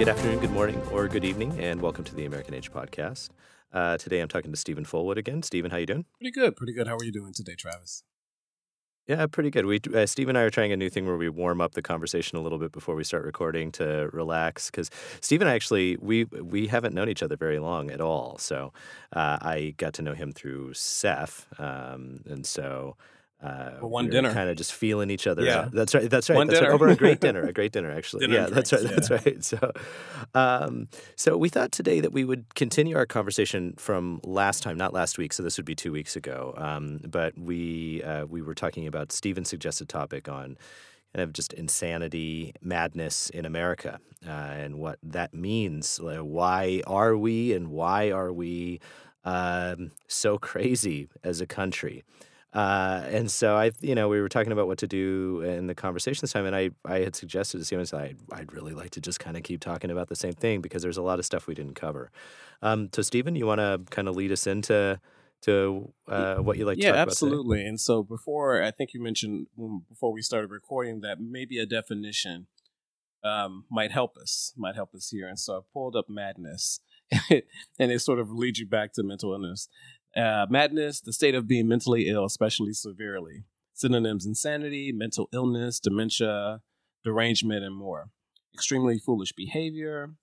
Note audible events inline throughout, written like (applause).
good afternoon, good morning, or good evening, and welcome to the American Age podcast. Uh, today I'm talking to Steven Fullwood again. Steven, how you doing? Pretty good, pretty good. How are you doing today, Travis? Yeah, pretty good. We uh, Steve and I are trying a new thing where we warm up the conversation a little bit before we start recording to relax. Because Steve and I actually we we haven't known each other very long at all. So uh, I got to know him through Seth, um, and so uh, one we dinner. kind of just feeling each other. Yeah. out. that's right. That's right. One that's right. Over a great (laughs) dinner, a great dinner actually. Dinner yeah, that's right. That's right. So, um, so we thought today that we would continue our conversation from last time, not last week. So this would be two weeks ago. Um, but we uh, we were talking about Steven's suggested topic on kind of just insanity, madness in America, uh, and what that means. Like, why are we, and why are we um, so crazy as a country? Uh, and so I, you know, we were talking about what to do in the conversation this time, and I, I had suggested to Steven, I'd, I'd really like to just kind of keep talking about the same thing because there's a lot of stuff we didn't cover. Um, so Steven, you want to kind of lead us into to uh, what you like to yeah, talk about today? absolutely. And so before, I think you mentioned before we started recording that maybe a definition um, might help us, might help us here. And so I pulled up madness, (laughs) and it sort of leads you back to mental illness. Uh, madness, the state of being mentally ill, especially severely. Synonyms: insanity, mental illness, dementia, derangement, and more. Extremely foolish behavior,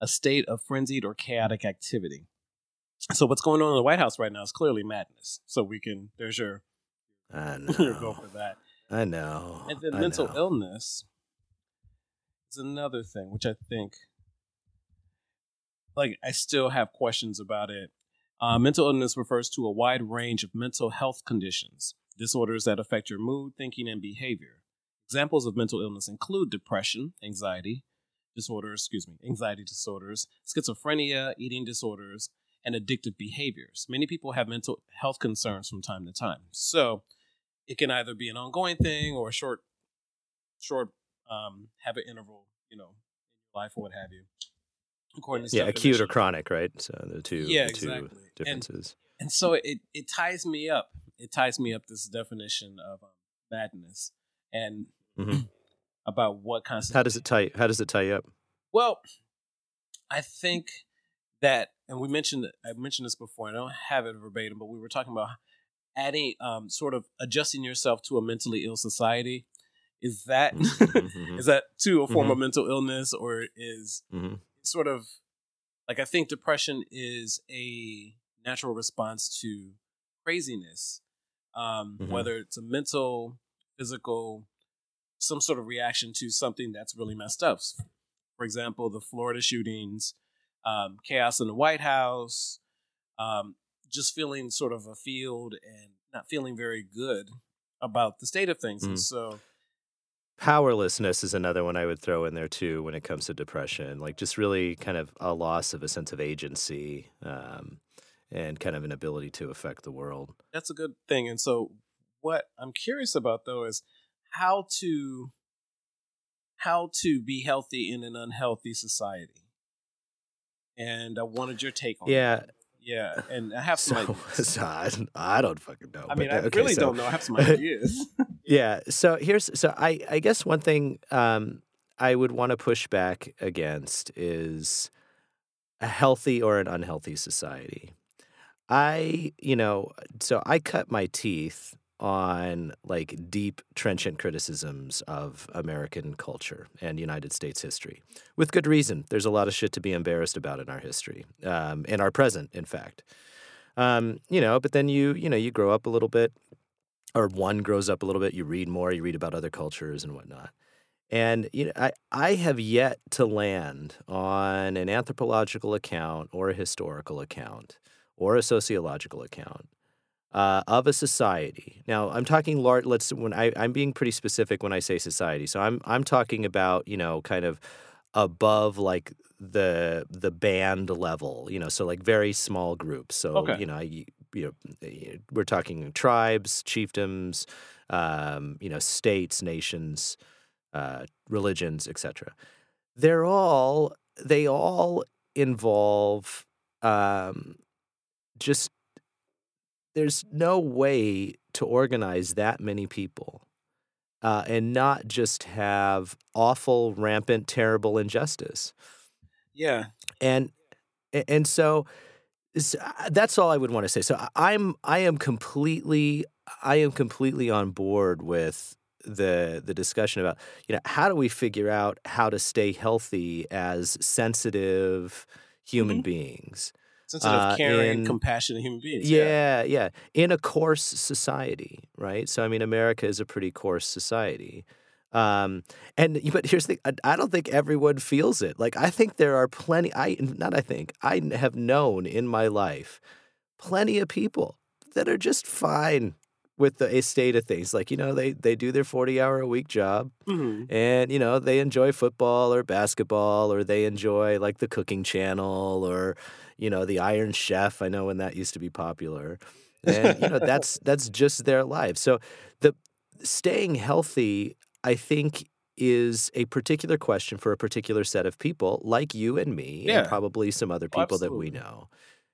a state of frenzied or chaotic activity. So what's going on in the White House right now is clearly madness. So we can there's your I (laughs) your go know. for that. I know. And then I mental know. illness is another thing which I think like I still have questions about it. Uh, mental illness refers to a wide range of mental health conditions, disorders that affect your mood, thinking, and behavior. Examples of mental illness include depression, anxiety disorders, excuse me, anxiety disorders, schizophrenia, eating disorders, and addictive behaviors. Many people have mental health concerns from time to time. So it can either be an ongoing thing or a short, short, um, an interval, you know, life or what have you. According to Yeah, acute or chronic, right? So the two, Yeah, the two exactly. Differences. And so it it ties me up. It ties me up this definition of um, madness and Mhm. (clears throat) about what constitutes. how does it tie? How does it tie you up? Well, I think that, and we mentioned I mentioned this before. I don't have it verbatim, but we were talking about adding, um, sort of adjusting yourself to a mentally ill society. Is that (laughs) is Mhm. that to a form Mhm. of mental illness, or is Mhm. Sort of like I think depression is a natural response to craziness, um, Mhm. whether it's a mental, physical, some sort of reaction to something that's really messed up. For example, the Florida shootings, um, chaos in the White House, um, just feeling sort of a field and not feeling very good about the state of things. And Mm. so, Powerlessness is another one I would throw in there too when it comes to depression. Like just really kind of a loss of a sense of agency um, and kind of an ability to affect the world. that's a good thing. And so, what I'm curious about though is how to how to be healthy in an unhealthy society. And I wanted your take on Yeah. that. Yeah, Yeah. and I have some So, (laughs) ideas. so I, I don't fucking know. I but, mean, I okay, really so- don't know. I have some ideas. (laughs) (laughs) Yeah. So here's so I I guess one thing um, I would want to push back against is a healthy or an unhealthy society. I you know so I cut my teeth on like deep trenchant criticisms of American culture and United States history with good reason. There's a lot of shit to be embarrassed about in our history, um, in our present, in fact. Um, you know, but then you you know you grow up a little bit or one grows up a little bit, you read more, you read about other cultures and whatnot. And you know, I, I have yet to land on an anthropological account or a historical account or a sociological account uh, of a society. Now, I'm talking large. Let's when I, I'm being pretty specific when I say society. So I'm I'm talking about you know kind of above like the the band level. You know, so like very small groups. So Okay. you know, I, you know, eh, we're talking tribes, chiefdoms, um, you know, states, nations, uh, religions, etc. They're all they all involve um, just there's no way to organize that many people uh, and not just have awful, rampant, terrible injustice. Yeah. and and so that's all I would want to say. So I- I'm I am completely I am completely on board with the the discussion about you know how do we figure out how to stay healthy as sensitive human Mhm. beings. Sensitive, Uh, caring, in- compassionate human beings. Yeah, yeah. In a coarse society, right? So I mean, America is a pretty coarse society. Um, and but here's the thing: I, I don't think everyone feels it. Like I think there are plenty. I not. I think I have known in my life plenty of people that are just fine with the state of things. Like you know, they they do their forty hour a week job hmm and you know they enjoy football or basketball or they enjoy like the cooking channel or you know the iron chef i know when that used to be popular and you know (laughs) that's that's just their life so the staying healthy i think is a particular question for a particular set of people like you and me Yeah. and probably some other Oh, people that we know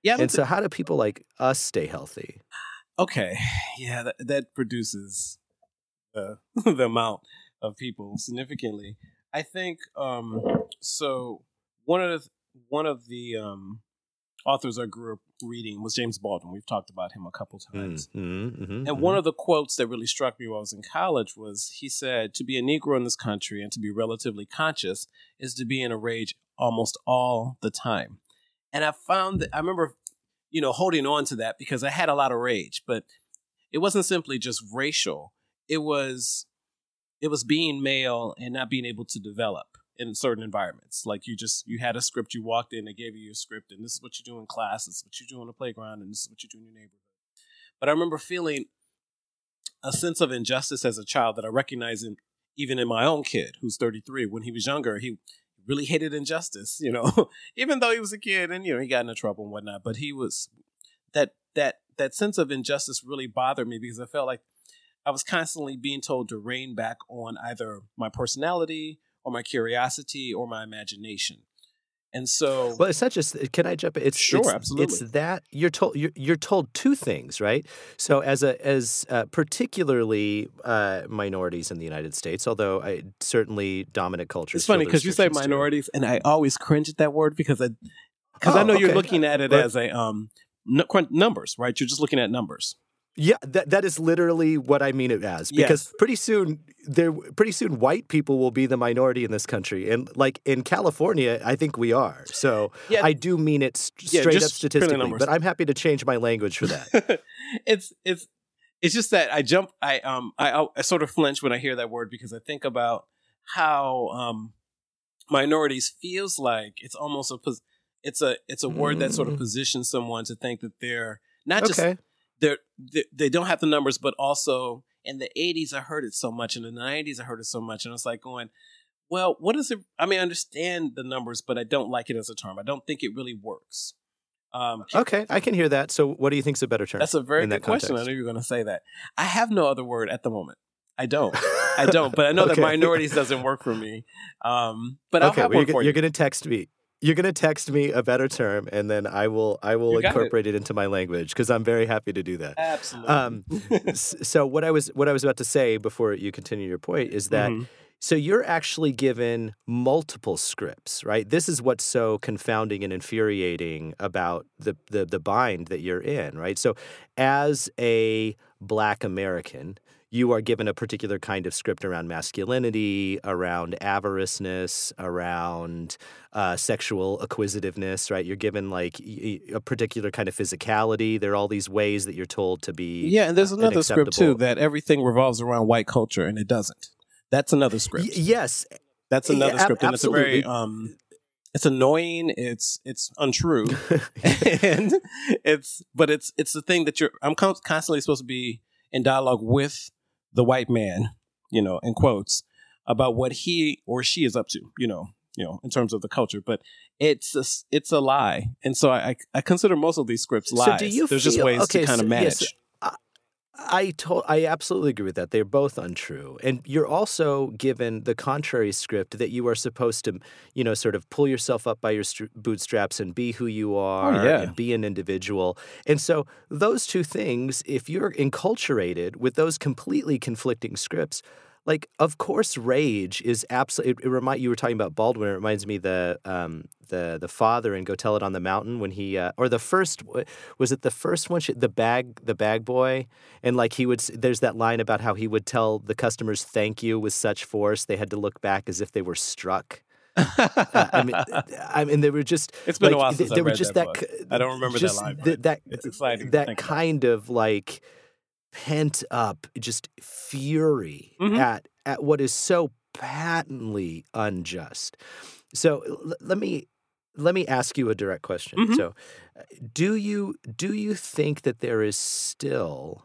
Yeah. And so how do people like us stay healthy okay. (sighs) Yeah. That, that produces the, (laughs) the amount of people significantly. I think um, so. One of the one of the um, authors I grew up reading was James Baldwin. We've talked about him a couple times. Mm, mm-hmm, mm-hmm, And mm-hmm. one of the quotes that really struck me while I was in college was he said, To be a Negro in this country and to be relatively conscious is to be in a rage almost all the time. And I found that I remember, you know, holding on to that because I had a lot of rage, but it wasn't simply just racial. It was it was being male and not being able to develop in certain environments. Like you just you had a script, you walked in, they gave you your script, and this is what you do in class, this is what you do on the playground, and this is what you do in your neighborhood. But I remember feeling a sense of injustice as a child that I recognize in even in my own kid who's 33. When he was younger, he really hated injustice, you know, (laughs) even though he was a kid and you know he got into trouble and whatnot. But he was that that that sense of injustice really bothered me because I felt like I was constantly being told to rein back on either my personality or my curiosity or my imagination. And so Well, it's not just. Can I jump in? It's Sure, it's, absolutely. It's that you're told you're, you're told two things, right? So as a as uh, particularly uh, minorities in the United States, although I, certainly dominant cultures. It's funny because you say restrictions too. minorities, and I always cringe at that word because I because I Oh, know you're looking at it as a um n- numbers, right? You're just looking at numbers. Yeah, that that is literally what I mean it as. Because Yes. pretty soon there, pretty soon white people will be the minority in this country, and like in California, I think we are. So Yeah. I do mean it st- Yeah, straight up statistically. But I'm happy to change my language for that. (laughs) it's it's it's just that I jump. I um I I sort of flinch when I hear that word because I think about how um minorities feels like it's almost a pos- it's a it's a word that sort of Mm. positions someone to think that they're not just okay. They're, they they don't have the numbers, but also in the 80s, I heard it so much. In the 90s, I heard it so much. And I was like going, well, what is it? I mean, I understand the numbers, but I don't like it as a term. I don't think it really works. Um, (laughs) Okay, I can hear that. So, what do you think is a better term? that's a very in good that question. I context. knew you were going to say that. I have no other word at the moment. I don't. (laughs) I don't. But I know Okay. that minorities doesn't work for me. Um, but I'll have well, one you're, for you. You're gonna text me. You're gonna text me a better term, and then I will I will got it. incorporate it. into my language because I'm very happy to do that. Absolutely. (laughs) Um, so what I was what I was about to say before you continue your point is that Mhm. so you're actually given multiple scripts, right? This is what's so confounding and infuriating about the the the bind that you're in, right? So as a black American, you are given a particular kind of script around masculinity, around avariceness, around uh, sexual acquisitiveness, right? You're given like a particular kind of physicality. There are all these ways that you're told to be. yeah, and there's uh, another script too that everything revolves around white culture, and it doesn't. That's another script. Y- yes, That's Yeah, another ab- script, and it's a very um, it's annoying. It's it's untrue, (laughs) (laughs) and it's but it's it's the thing that you're. I'm constantly supposed to be in dialogue with the white man, you know, in quotes, about what he or she is up to, you know, you know, in terms of the culture. But it's a, it's a lie, and so I I consider most of these scripts So lies. do you There's just ways okay, to kind so- of yes, manage. I told I absolutely agree with that. They're both untrue. And you're also given the contrary script that you are supposed to, you know, sort of pull yourself up by your str- bootstraps and be who you oh, are Oh, yeah. and be an individual. And so those two things, if you're enculturated with those completely conflicting scripts, like of course rage is absolutely it, it remind you were talking about Baldwin it reminds me the um the the father in Go Tell It on the Mountain when he uh, or the first was it the first one the bag the bag boy and like he would there's that line about how he would tell the customers thank you with such force they had to look back as if they were struck uh, I mean, (laughs) I mean, they were just. It's been like, a while since they, I were read just that. that. I don't remember that line. th- that it's exciting. That kind of like pent up, just fury Mhm. at at what is so patently unjust. So l- let me let me ask you a direct question. Mhm. So, uh, do you do you think that there is still?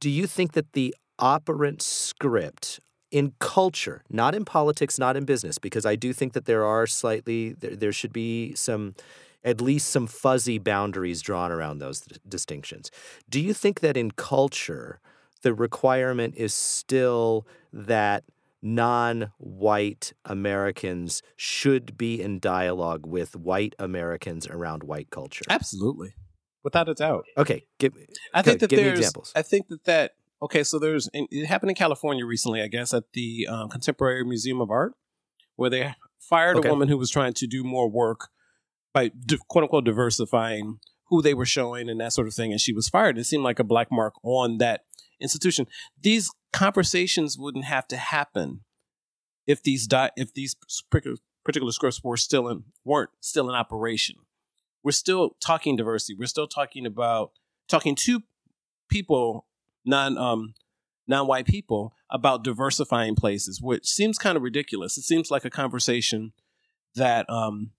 Do you think that the operant script in culture, not in politics, not in business, because I do think that there are slightly there, there should be some at least some fuzzy boundaries drawn around those d- distinctions. Do you think that in culture the requirement is still that non-white Americans should be in dialogue with white Americans around white culture? Absolutely, without a doubt. Okay, give I think Good. that Give me there's. examples. I think that that okay. So there's it happened in California recently, I guess, at the um, Contemporary Museum of Art, where they fired Okay. a woman who was trying to do more work by quote unquote diversifying who they were showing and that sort of thing, and she was fired. It seemed like a black mark on that institution. These conversations wouldn't have to happen if these di- if these particular particular scripts were still in weren't still in operation. We're still talking diversity. We're still talking about talking to people non um non white people about diversifying places, which seems kind of ridiculous. It seems like a conversation that um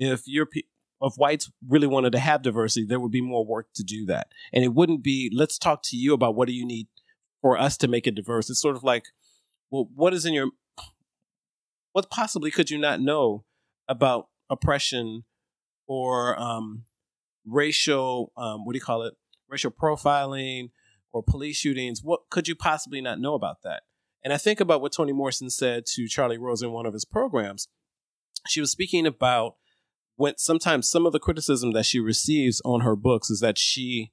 if you're pe- if whites really wanted to have diversity, there would be more work to do that, and it wouldn't be let's talk to you about what do you need for us to make it diverse. It's sort of like, well, what is in your what possibly could you not know about oppression or um, racial um, what do you call it? Racial profiling or police shootings? What could you possibly not know about that? And i think about what toni morrison said to charlie rose in one of his programs. She was speaking about when sometimes some of the criticism that she receives on her books is that she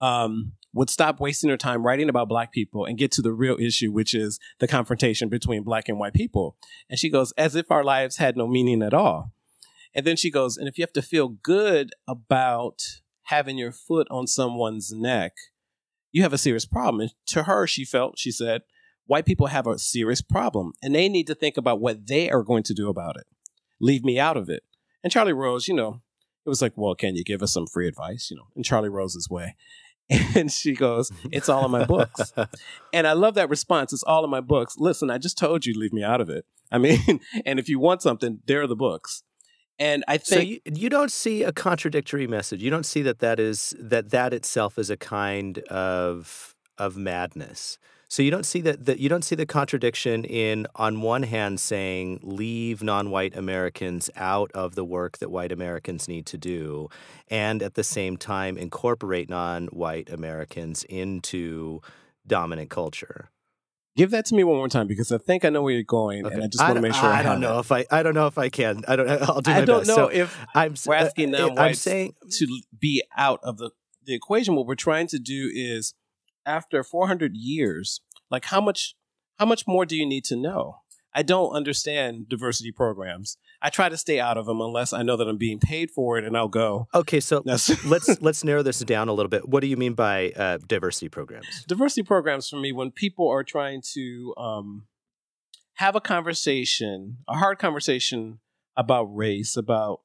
um, would stop wasting her time writing about black people and get to the real issue, which is the confrontation between black and white people. And she goes, as if our lives had no meaning at all. And then she goes, and if you have to feel good about having your foot on someone's neck, you have a serious problem. And to her, she felt, she said, white people have a serious problem and they need to think about what they are going to do about it. Leave me out of it. And Charlie Rose, you know, it was like, well, can you give us some free advice? You know, in Charlie Rose's way. (laughs) And she goes, It's all in my books. (laughs) and I love that response. It's all in my books. Listen, I just told you, leave me out of it. I mean, (laughs) and if you want something, there are the books. And I So think you, you don't see a contradictory message. You don't see that that is that that itself is a kind of of madness. So you don't see that that you don't see the contradiction in on one hand saying leave non-white Americans out of the work that white Americans need to do and at the same time incorporate non-white Americans into dominant culture. give that to me one more time because I think I know where you're going, and I just want to make sure I, I don't have know it. if I I don't know if I can. I don't I'll do my I don't best. know So if I'm we're uh, asking uh, I'm saying to be out of the, the equation. What we're trying to do is, after 400 years, like how much how much more do you need to know? I don't understand diversity programs. I try to stay out of them unless I know that I'm being paid for it, and I'll go. Okay, so (laughs) let's let's narrow this down a little bit. What do you mean by uh, diversity programs? diversity programs for me when people are trying to um, have a conversation, a hard conversation about race, about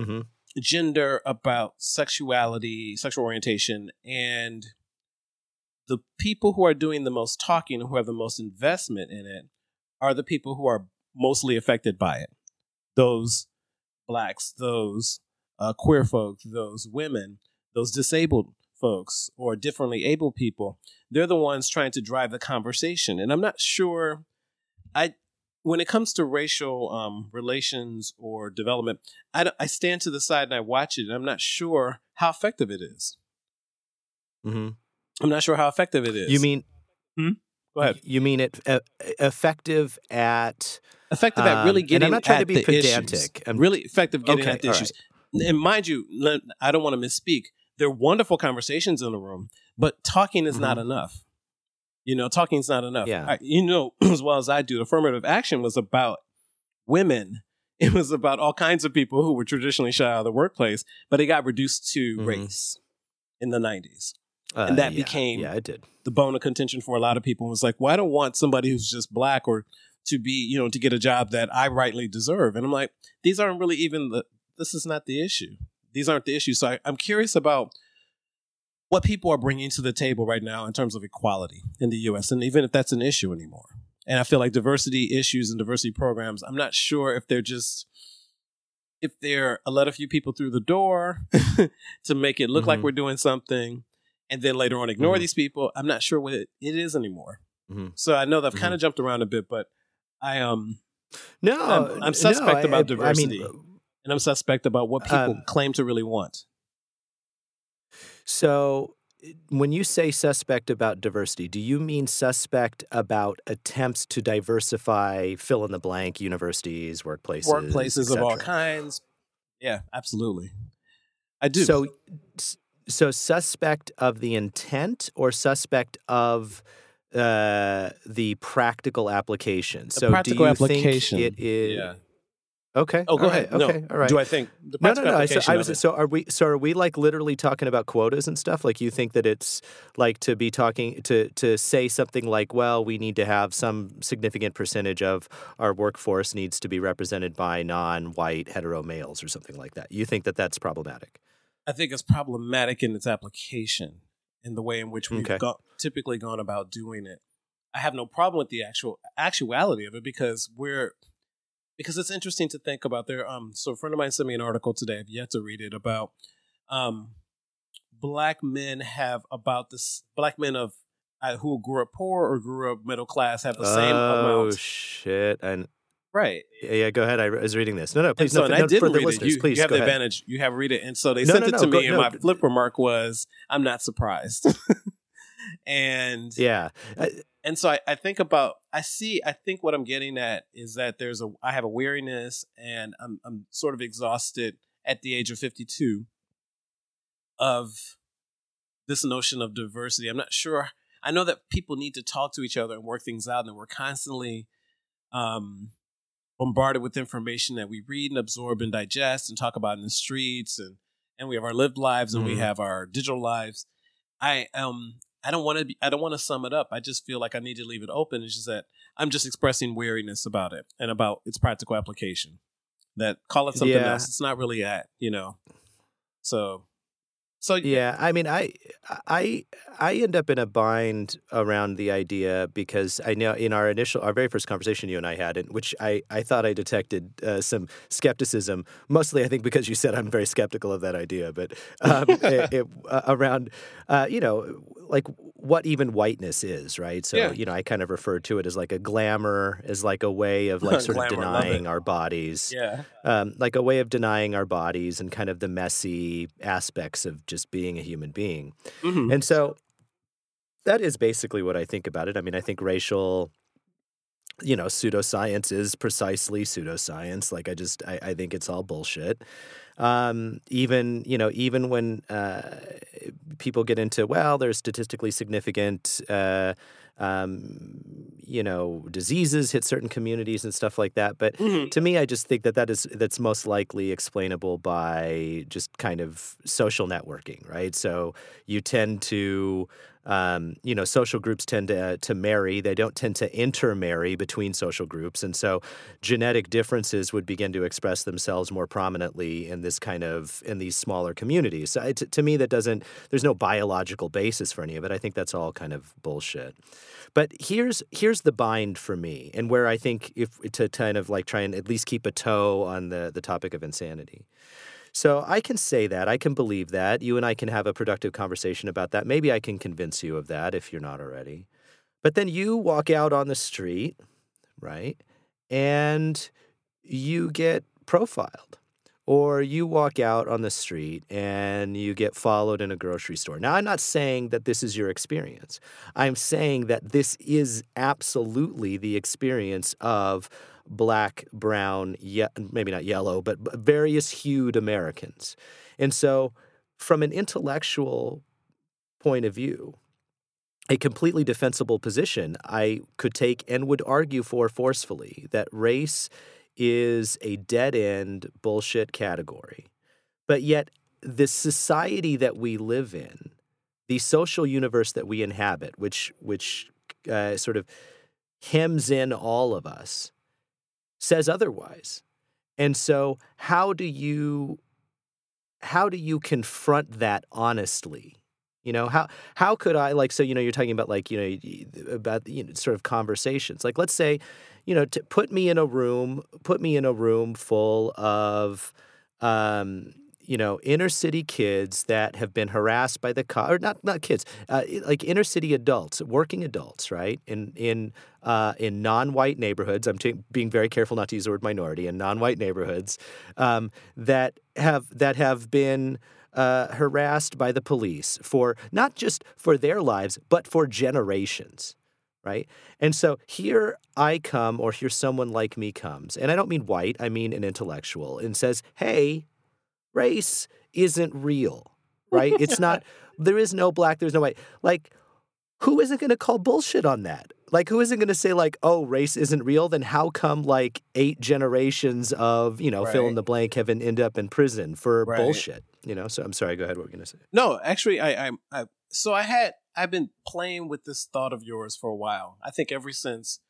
Mhm. gender, about sexuality, sexual orientation, and the people who are doing the most talking and who have the most investment in it are the people who are mostly affected by it. Those blacks, those uh, queer folks, those women, those disabled folks, or differently able people. They're the ones trying to drive the conversation, and I'm not sure. I when it comes to racial um, relations or development, I, I stand to the side and I watch it, and I'm not sure how effective it is. hmm I'm not sure how effective it is. You mean Go ahead. You mean it uh, effective at Effective at really um, getting And I'm not trying at to be the pedantic. issues. I'm- really effective getting Okay, at the all issues. And mind you, I don't want to misspeak. There are wonderful conversations in the room, but talking is not Mhm. enough. You know, talking is not enough. Yeah. I, you know, (clears throat) as well as I do, affirmative action was about women. (laughs) It was about all kinds of people who were traditionally shy out of the workplace, but it got reduced to Mhm. race in the 90s. Uh, And that yeah, became- yeah, it did. The bone of contention for a lot of people was like, well, I don't want somebody who's just black or to be, you know, to get a job that I rightly deserve. And I'm like, these aren't really even the, this is not the issue. These aren't the issue. So I, I'm curious about what people are bringing to the table right now in terms of equality in the US, and even if that's an issue anymore. And I feel like diversity issues and diversity programs, I'm not sure if they're just, if they're a let a few people through the door (laughs) to make it look like Mhm. we're doing something, and then later on ignore Mhm. these people. I'm not sure what it, it is anymore. Mhm. So I know that I've kind of jumped around a bit, but I um No, I'm- I'm suspect I- about I- diversity. I mean, and I'm suspect about what people Um, claim to really want. So, when you say suspect about diversity, do you mean suspect about attempts to diversify fill in the blank universities, workplaces, Workplaces of all kinds. Yeah, absolutely. I do. So, so suspect of the intent or suspect of uh, the practical application. So, practical do you application. think it is? yeah. Okay. Oh, go all ahead. right, No. Okay. All right. Do I think the No, no, practical no. I, so, I was so are we? So are we like literally talking about quotas and stuff? Like you think that it's like to be talking to to say something like, well, we need to have some significant percentage of our workforce needs to be represented by non-white hetero males or something like that. You think that that's problematic? I think it's problematic in its application in the way in which we've Okay. go- typically gone about doing it. I have no problem with the actual actuality of it because we're because it's interesting to think about there. Um, so a friend of mine sent me an article today. I've yet to read it about um, black men have about this black men of uh, who grew up poor or grew up middle class have the same oh amount. shit! And Right. yeah, yeah, go ahead. I was reading this. No, no, And please. so, no, and no, I for read it. You, please you have the ahead. advantage. You have read it, and so they No, sent no, it to go- me, and no, my flip remark was, "I'm not surprised." (laughs) and Yeah. Uh, and so I, I think about I see I think what I'm getting at is that there's a I have a weariness and I'm I'm sort of exhausted at the age of 52 of this notion of diversity. I'm not sure. I know that people need to talk to each other and work things out, and we're constantly um, bombarded with information that we read and absorb and digest and talk about in the streets, and and we have our lived lives and we Mhm. have our digital lives. I um I don't want to be I don't want to sum it up. I just feel like I need to leave it open. It's just that I'm just expressing weariness about it and about its practical application. That call it something Yeah. else. It's not really at you know. So, so Yeah, I mean, I, I, I end up in a bind around the idea because I know in our initial, our very first conversation you and I had, in which I, I thought I detected uh, some skepticism. Mostly, I think because you said I'm very skeptical of that idea, but um, it, (laughs) it, uh, around, uh, you know, like what even whiteness is, right? So Yeah. you know, I kind of referred to it as like a glamour, as like a way of like (laughs) sort of Glamour, it. denying our bodies yeah. um, like a way of denying our bodies and kind of the messy aspects of just being a human being. Mhm. And so that is basically what I think about it. I mean, I think racial, you know, pseudoscience is precisely pseudoscience. Like, I just, I, I think it's all bullshit. Um, even, you know, even when uh, people get into, well, there's statistically significant, uh, um, you know, diseases hit certain communities and stuff like that. But Mhm. to me, I just think that that is that's most likely explainable by just kind of social networking, right? So you tend to, um, you know, social groups tend to to marry. They don't tend to intermarry between social groups, and so genetic differences would begin to express themselves more prominently in this kind of in these smaller communities. So it, to me, that doesn't. There's no biological basis for any of it. I think that's all kind of bullshit. But here's here's the bind for me, and where I think if to kind of like try and at least keep a toe on the the topic of insanity. So I can say that I can believe that you and I can have a productive conversation about that. Maybe I can convince you of that if you're not already. But then you walk out on the street, right, and you get profiled. Or you walk out on the street and you get followed in a grocery store. Now, I'm not saying that this is your experience. I'm saying that this is absolutely the experience of black, brown, ye- maybe not yellow, but various hued Americans. And so, from an intellectual point of view, a completely defensible position I could take and would argue for forcefully that race is a dead end bullshit category. But yet, the society that we live in, the social universe that we inhabit, which, which uh, sort of hems in all of us, says otherwise. And so, how do you how do you confront that honestly? You know, how how could I like so you know you're talking about like, you know, about you know, sort of conversations. Like let's say, you know, to put me in a room, put me in a room full of um you know, inner city kids that have been harassed by the car, or not not kids, uh, like inner city adults, working adults, right? In in uh, in non-white neighborhoods. I'm t- being very careful not to use the word minority. In non-white neighborhoods um, that have that have been. Uh, harassed by the police for not just for their lives, but for generations right? And so here I come, or here someone like me comes, and I don't mean white, I mean an intellectual, and says, hey, race isn't real, right? It's not, (laughs) there is no black, there's no white. Like, who isn't going to call bullshit on that? Like, who isn't going to say, like, oh, race isn't real? Then how come, like, eight generations of, you know, Right. fill in the blank have been, end up in prison for Right. bullshit? You know, so I'm sorry, go ahead. What were you going to say? No, actually, I, I, I, so I had, I've been playing with this thought of yours for a while. I think ever since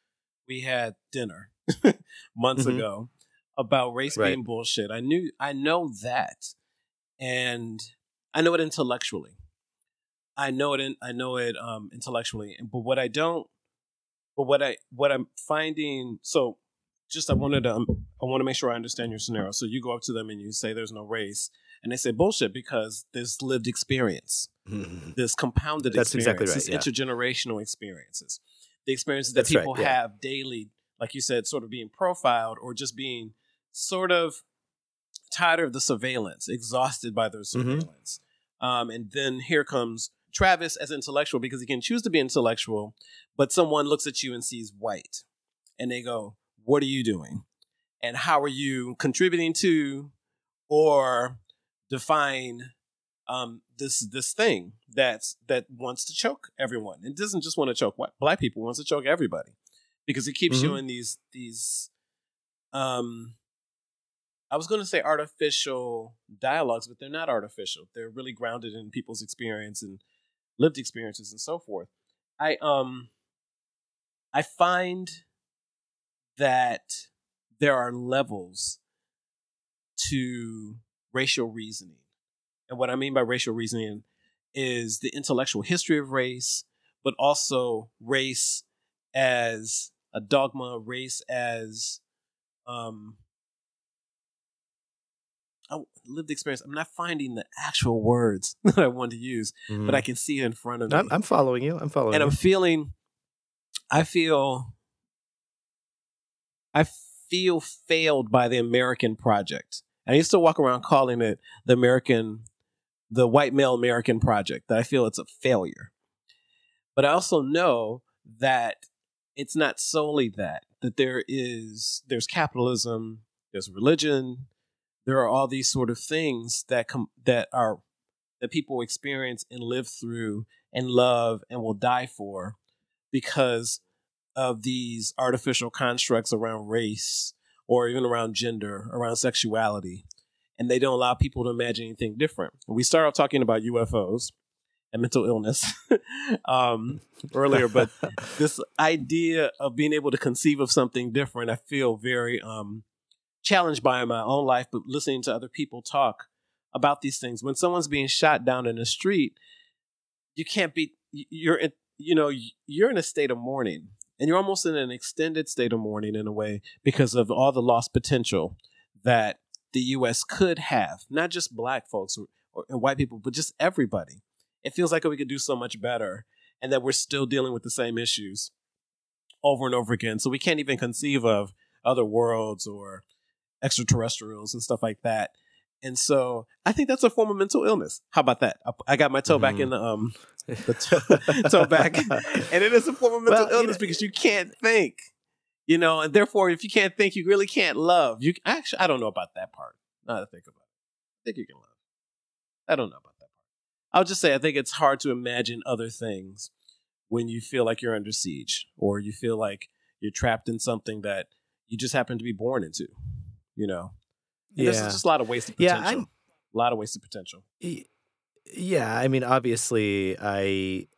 we had dinner (laughs) months Mhm. ago about race Right. being bullshit. I knew, I know that, and I know it intellectually. I know it. In, I know it um, intellectually, but what I don't, but what I, what I'm finding. So, just I wanted to, um, I want to make sure I understand your scenario. So you go up to them and you say, "There's no race," and they say bullshit because there's lived experience (laughs) this compounded That's exactly right, this intergenerational experiences, the experiences that That's right, people yeah. have daily, like you said, sort of being profiled or just being sort of tired of the surveillance, exhausted by their Mm-hmm. surveillance. Um, and then here comes Travis as intellectual because he can choose to be intellectual, but someone looks at you and sees white, and they go, "What are you doing? And how are you contributing to, or define um, this this thing that's that wants to choke everyone. It doesn't just want to choke white, black people. It wants to choke everybody because it keeps you Mhm. in these these. Um, I was going to say artificial dialogues, but they're not artificial. They're really grounded in people's experience and lived experiences and so forth. I um, I find that there are levels to racial reasoning. And what I mean by racial reasoning is the intellectual history of race, but also race as a dogma, race as um I- lived experience. I'm not finding the actual words (laughs) that I want to use, but I mm-hmm. can see it in front of me. I'm, I'm following you. I'm following and you. I'm feeling I feel I feel failed by the American project. I used to walk around calling it the American the white male American project. That I feel it's a failure. But I also know that it's not solely that that there is there's capitalism, there's religion, there are all these sort of things that come that are that people experience and live through and love and will die for because of these artificial constructs around race or even around gender, around sexuality. And they don't allow people to imagine anything different. We start off talking about UFOs and mental illness (laughs) um, earlier, but (laughs) this idea of being able to conceive of something different, I feel very um, challenged by in my own life, but listening to other people talk about these things. When someone's being shot down in the street, you can't be, you're, in, you know, you're in a state of mourning and you're almost in an extended state of mourning in a way because of all the lost potential that the U.S. could have, not just black folks or, or and white people, but just everybody. It feels like we could do so much better and that we're still dealing with the same issues over and over again. So we can't even conceive of other worlds or extraterrestrials and stuff like that. And so I think that's a form of mental illness. How about that? I, I got my toe back Mhm. in the um (laughs) the toe, (laughs) toe back, (laughs) and it is a form of mental Well, you illness know- because you can't think, you know, and therefore, if you can't think, you really can't love. You actually, I don't know about that part. Now that I think about it, I think you can love. I don't know about that part. I'll just say I think it's hard to imagine other things when you feel like you're under siege or you feel like you're trapped in something that you just happen to be born into, you know. And yeah. There's just a lot of wasted Yeah, potential. I'm- a lot of wasted potential. Yeah, I mean, obviously, I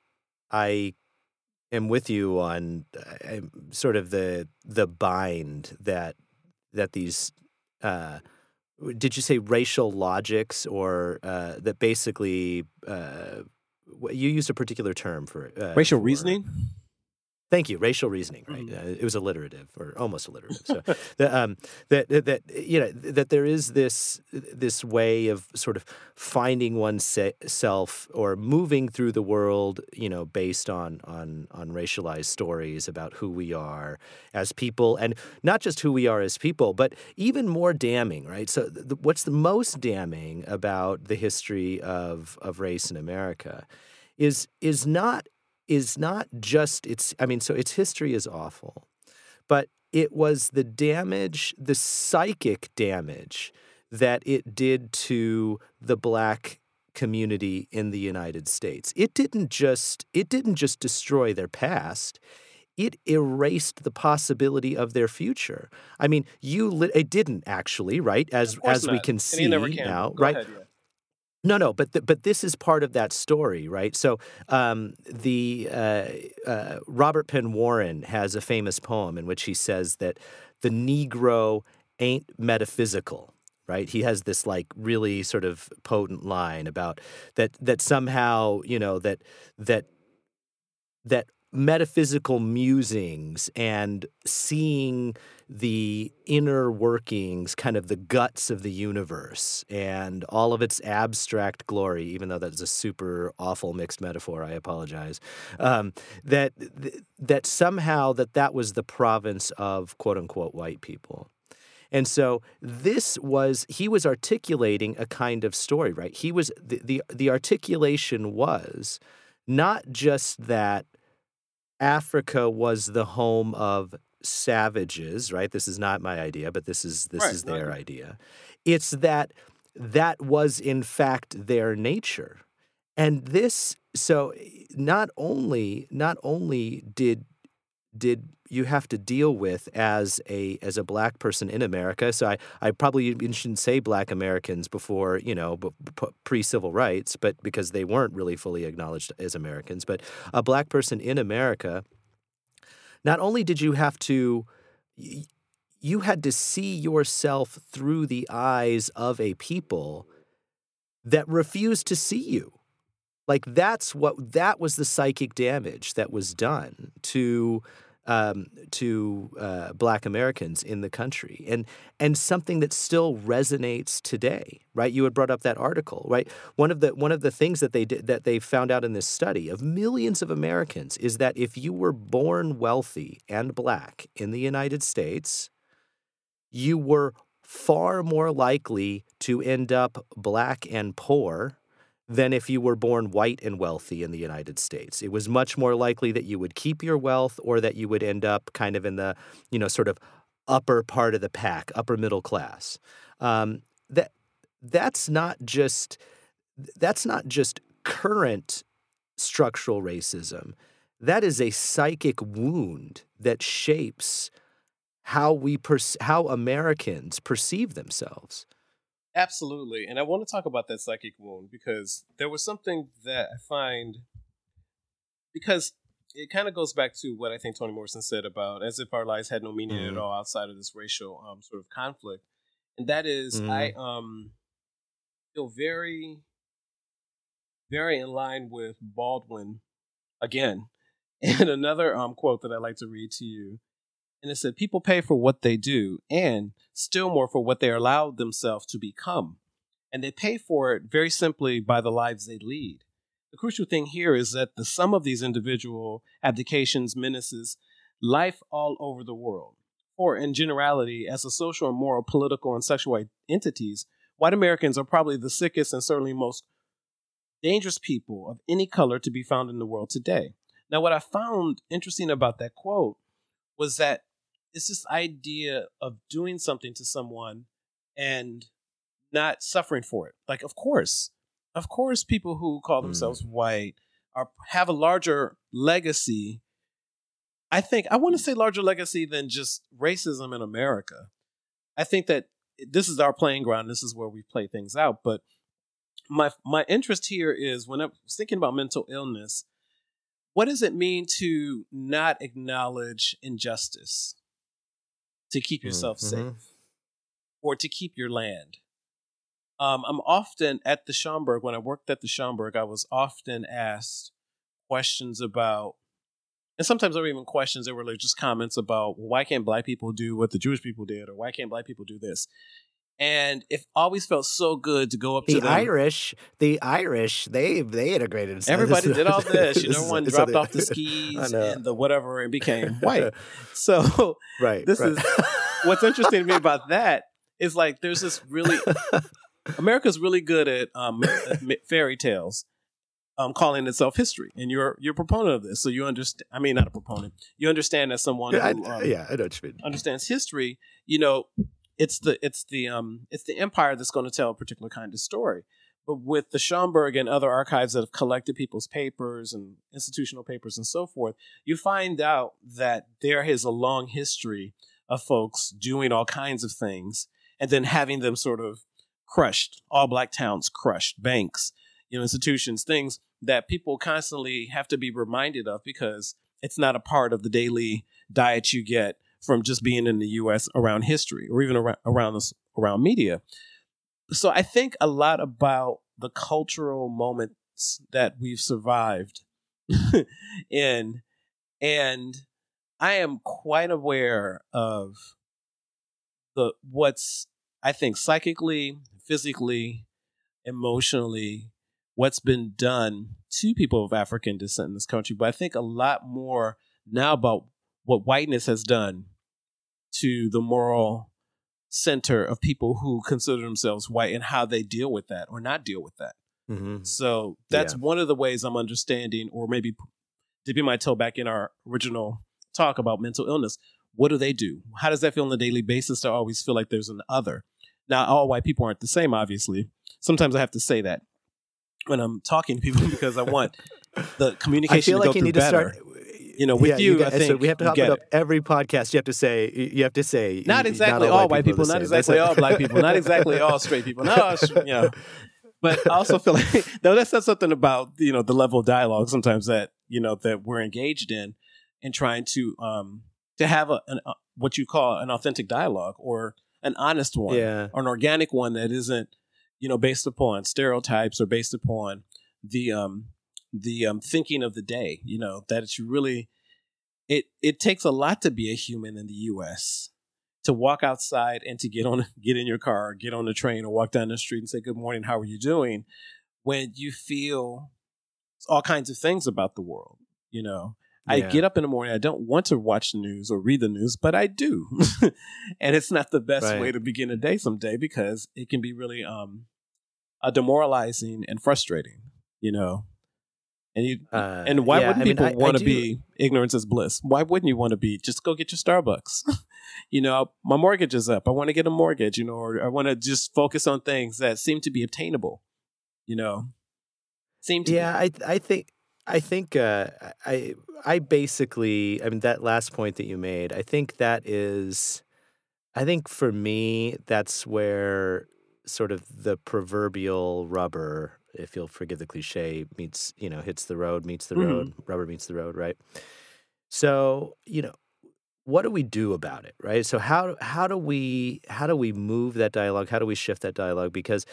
I am with you on uh, sort of the the bind that that these. Uh, did you say racial logics or uh, that basically uh, you used a particular term for uh, Racial for- reasoning? Thank you. Racial reasoning, right? Mhm. Uh, it was alliterative or almost alliterative. So (laughs) that, um, that that that, you know that there is this this way of sort of finding oneself or moving through the world, you know, based on on on racialized stories about who we are as people, and not just who we are as people, but even more damning, right? So, the, what's the most damning about the history of of race in America is is not is not just its I mean so its history is awful but it was the damage the psychic damage that it did to the black community in the United States it didn't just it didn't just destroy their past it erased the possibility of their future i mean you li- it didn't actually right as as we can see can. now Go right ahead, yeah. No, no, but but this is part of that story, right? So um, the uh, uh, Robert Penn Warren has a famous poem in which he says that the Negro ain't metaphysical, right? He has this like really sort of potent line about that that somehow you know that that that metaphysical musings and seeing the inner workings, kind of the guts of the universe and all of its abstract glory, even though that's a super awful mixed metaphor, I apologize. Um, that that somehow that that was the province of quote unquote white people. And so this was he was articulating a kind of story, right? He was the the, the articulation was not just that Africa was the home of savages, right? This is not my idea, but this is this Right, is their agree. idea. It's that that was in fact their nature. And this so eh, not only not only did did you have to deal with as a as a black person in America. So I, I probably shouldn't say black Americans before you know pre civil rights, but because they weren't really fully acknowledged as Americans. But a black person in America, not only did you have to you had to see yourself through the eyes of a people that refused to see you. Like that's what that was the psychic damage that was done to um, to uh, Black Americans in the country, and and something that still resonates today, right? You had brought up that article, right? One of the one of the things that they did that they found out in this study of millions of Americans is that if you were born wealthy and black in the United States, you were far more likely to end up black and poor than if you were born white and wealthy in the United States. It was much more likely that you would keep your wealth or that you would end up kind of in the, you know, sort of upper part of the pack, upper middle class. Um, that that's not just that's not just current structural racism. That is a psychic wound that shapes how we perce- how Americans perceive themselves. Absolutely. And I want to talk about that psychic wound because there was something that I find because it kind of goes back to what I think Toni Morrison said about as if our lives had no meaning Mhm. at all outside of this racial um, sort of conflict. And that is, Mhm. I um feel very, very in line with Baldwin again. (laughs) And another um quote that I like to read to you. And it said, People pay for what they do, and still more for what they allow themselves to become. And they pay for it very simply by the lives they lead. The crucial thing here is that the sum of these individual abdications menaces life all over the world. Or, in generality, as a social and moral, political, and sexual entities, white Americans are probably the sickest and certainly most dangerous people of any color to be found in the world today. Now, what I found interesting about that quote was that it's this idea of doing something to someone and not suffering for it. Like, of course, of course, people who call Mm. themselves white are have a larger legacy. I think I want to say larger legacy than just racism in America. I think that this is our playing ground. This is where we play things out. But my my interest here is when I was thinking about mental illness, what does it mean to not acknowledge injustice? To keep yourself mm-hmm. safe or to keep your land. Um, I'm often at the Schomburg, when I worked at the Schomburg, I was often asked questions about, and sometimes there were even questions that were like just comments about, well, why can't black people do what the Jewish people did, or why can't black people do this? And it always felt so good to go up the to the Irish. The Irish, they they integrated. Everybody did all (laughs) this. You know, one dropped off the (laughs) skis and the whatever and became (laughs) white. So right, this right. is what's interesting to me about that is like there's this really America's really good at um, fairy tales. Um, calling itself history, and you're you're a proponent of this, so you understand. I mean, not a proponent. You understand as someone yeah, who um, yeah, I know what you mean. understands history. You know, it's the it's the um it's the empire that's going to tell a particular kind of story. But with the Schomburg and other archives that have collected people's papers and institutional papers and so forth, you find out that there is a long history of folks doing all kinds of things and then having them sort of crushed, all black towns crushed, banks, you know, institutions, things that people constantly have to be reminded of because it's not a part of the daily diet you get from just being in the U.S. around history or even around around this, around media. So I think a lot about the cultural moments that we've survived (laughs) in, and I am quite aware of the what's I think psychically, physically, emotionally, what's been done to people of African descent in this country. But I think a lot more now about what whiteness has done to the moral center of people who consider themselves white and how they deal with that or not deal with that. Mm-hmm. So that's yeah. one of the ways I'm understanding, or maybe dipping my toe back in our original talk about mental illness. What do they do? How does that feel on a daily basis to always feel like there's an other? Now, all white people aren't the same, obviously. Sometimes I have to say that when I'm talking to people (laughs) because I want the (laughs) communication I feel like you need better. to start you know, with yeah, you, you I think so we have to hop it up every podcast. You have to say, you have to say, not exactly not all, all, white people, people not exactly all black people, not exactly all straight people, not all, you know. (laughs) But I also feel like (laughs) no, that says something about you know the level of dialogue sometimes that you know that we're engaged in, and trying to um to have a, an, a what you call an authentic dialogue or an honest one, yeah. or an organic one that isn't you know based upon stereotypes or based upon the um the um, thinking of the day. You know that it's really it it takes a lot to be a human in the U.S. to walk outside and to get on (laughs) get in your car, get on the train, or walk down the street and say good morning, how are you doing? When you feel all kinds of things about the world, you know. Yeah. I get up in the morning. I don't want to watch the news or read the news, but I do, (laughs) and it's not the best right. way to begin a day some day because it can be really um, uh, demoralizing and frustrating. You know, and you uh, and why yeah, wouldn't people want to be ignorance is bliss? Why wouldn't you want to be just go get your Starbucks? (laughs) you know, my mortgage is up. I want to get a mortgage, you know, or I want to just focus on things that seem to be obtainable. You know, seem to Yeah, be. I I think I think uh, I I basically I mean that last point that you made, I think that is I think for me that's where sort of the proverbial rubber if you'll forgive the cliche, meets, you know, hits the road, meets the mm-hmm. road, rubber meets the road, right? So, you know, what do we do about it, right? So how how do we how do we move that dialogue? How do we shift that dialogue? Because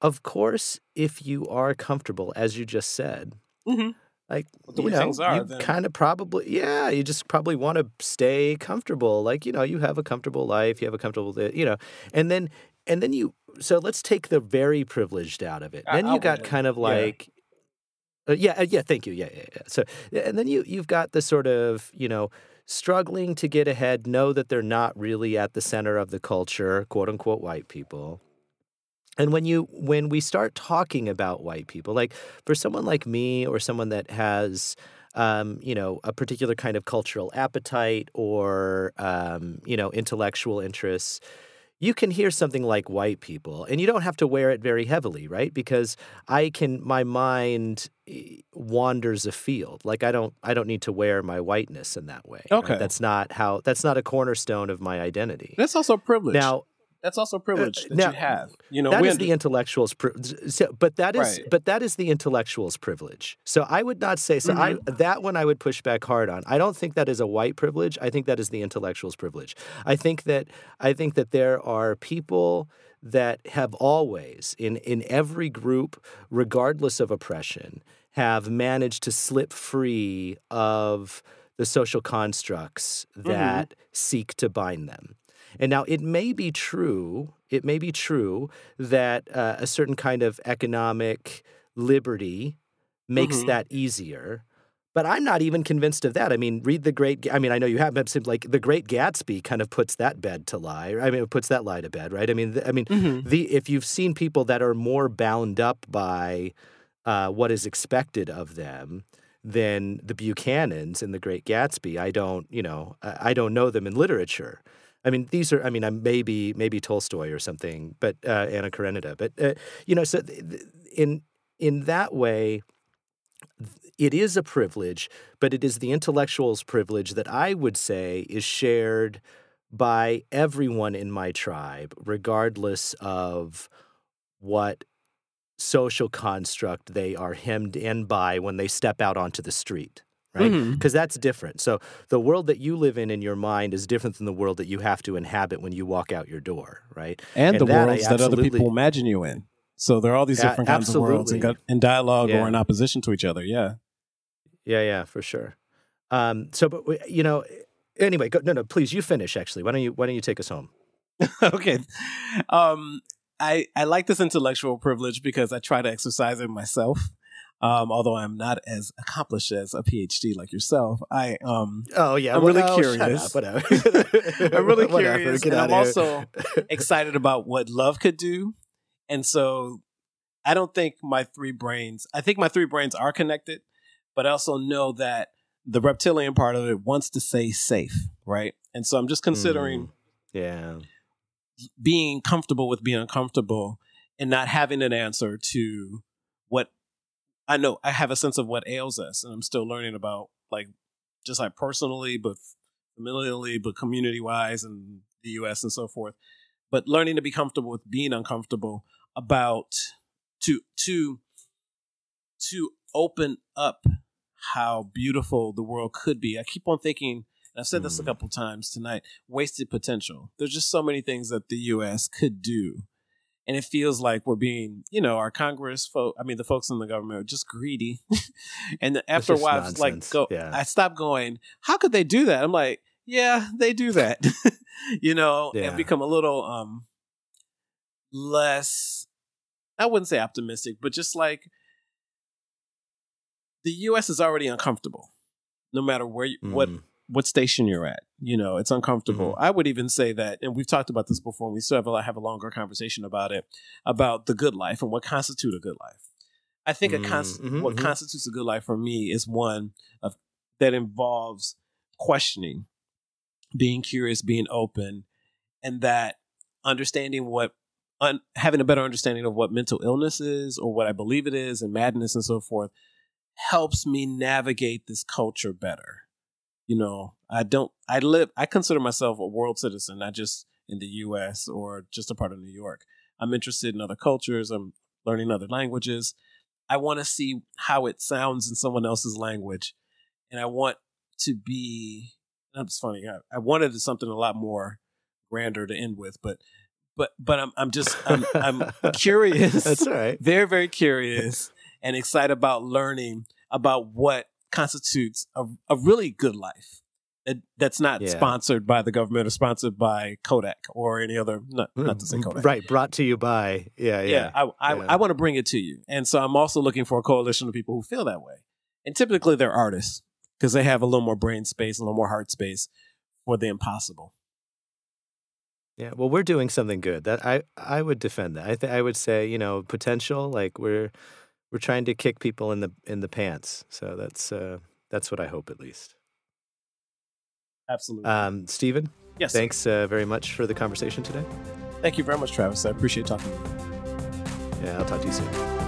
of course, if you are comfortable, as you just said, mm-hmm. like you know, are, you kind of probably yeah, you just probably want to stay comfortable. Like you know, you have a comfortable life, you have a comfortable, you know, and then and then you so let's take the very privileged out of it. Then you got kind of like yeah. Uh, yeah, uh, yeah, thank you. Yeah, yeah, yeah. So and then you you've got the sort of, you know, struggling to get ahead, know that they're not really at the center of the culture, quote unquote white people. And when you when we start talking about white people, like for someone like me or someone that has um, you know, a particular kind of cultural appetite or um, you know, intellectual interests, you can hear something like white people and you don't have to wear it very heavily right because i can my mind eh, wanders afield like i don't i don't need to wear my whiteness in that way right? Okay. that's not how that's not a cornerstone of my identity That's also a privilege. now that's also privilege that now, you have. You know, that under- the intellectual's pri- so, but that is Right. but that is the intellectual's privilege so i would not say so Mm-hmm. i that one i would push back hard on i don't think that is a white privilege i think that is the intellectual's privilege i think that i think that there are people that have always in in every group regardless of oppression have managed to slip free of the social constructs Mm-hmm. that seek to bind them and now it may be true, it may be true that uh, a certain kind of economic liberty makes Mhm. that easier. But I'm not even convinced of that. I mean, read the Great. I mean, I know you have, but like the Great Gatsby kind of puts that bed to lie. I mean, it puts that lie to bed, right? I mean, I mean, Mhm. the if you've seen people that are more bound up by uh, what is expected of them than the Buchanans in the Great Gatsby, I don't, you know, I I don't know them in literature. I mean, these are. I mean, maybe maybe Tolstoy or something, but uh, Anna Karenina. But uh, you know, so th- in in that way, it is a privilege, but it is the intellectual's privilege that I would say is shared by everyone in my tribe, regardless of what social construct they are hemmed in by when they step out onto the street. Right? Because that's different. So the world that you live in in your mind is different than the world that you have to inhabit when you walk out your door, right? and, And the that worlds that other people imagine you in. So there are all these different kinds of worlds in, in dialogue Yeah. or in opposition to each other. Yeah. Yeah, yeah, for sure. Um, so, but we- you know, anyway, go, no, no, please, you finish. Actually, why don't you why don't you take us home? (laughs) okay. Um, I I like this intellectual privilege because I try to exercise it myself. Um, although I'm not as accomplished as a PhD like yourself, I um Oh yeah, I'm well, really oh, curious. up, whatever. (laughs) (laughs) I'm really Whatever, curious, and I'm also (laughs) excited about what love could do. And so I don't think my three brains, I think my three brains are connected, but I also know that the reptilian part of it wants to say safe, right? And so I'm just considering yeah, being comfortable with being uncomfortable and not having an answer to what I know I have a sense of what ails us and I'm still learning about like just like personally but familially but community wise and the US and so forth but learning to be comfortable with being uncomfortable about to to to open up how beautiful the world could be. I keep on thinking, and I've said this a Mm. couple times tonight, wasted potential. There's just so many things that the US could do. And it feels like we're being, you know, our Congress folk, I mean, the folks in the government are just greedy. (laughs) and after a while, it's like, go, Yeah. I stopped going, how could they do that? I'm like, yeah, they do that, (laughs) you know, Yeah. and become a little um less, I wouldn't say optimistic, but just like the U.S. is already uncomfortable, no matter where you, Mm. what station you're at. You know, it's uncomfortable. Mm-hmm. I would even say that, and we've talked about this before. And we still have a, have a longer conversation about it, about the good life and what constitutes a good life. I think a cons- Mm, mhm, what mhm. constitutes a good life for me is one of that involves questioning, being curious, being open, and that understanding what un- having a better understanding of what mental illness is or what I believe it is and madness and so forth helps me navigate this culture better. You know, I don't I live I consider myself a world citizen, not just in the US or just a part of New York. I'm interested in other cultures, I'm learning other languages. I want to see how it sounds in someone else's language. And I want to be that's funny. I, I wanted something a lot more grander to end with, but but but I'm I'm just I'm I'm (laughs) curious. That's all right. very very curious and excited about learning about what constitutes a, a really good life that, that's not Yeah. sponsored by the government or sponsored by Kodak or any other not, not to hmm. say Kodak. Right, brought to you by yeah, yeah. Yeah, I I, Yeah. I want to bring it to you, and so I'm also looking for a coalition of people who feel that way. And typically, they're artists because they have a little more brain space, a little more heart space for the impossible. Yeah, well, we're doing something good. That I I would defend that. I th- I would say you know potential. Like we're we're trying to kick people in the in the pants. So that's uh, that's what I hope at least. Absolutely. Um, Steven, yes. thanks uh, very much for the conversation today. Thank you very much, Travis. I appreciate talking to you. Yeah, I'll talk to you soon.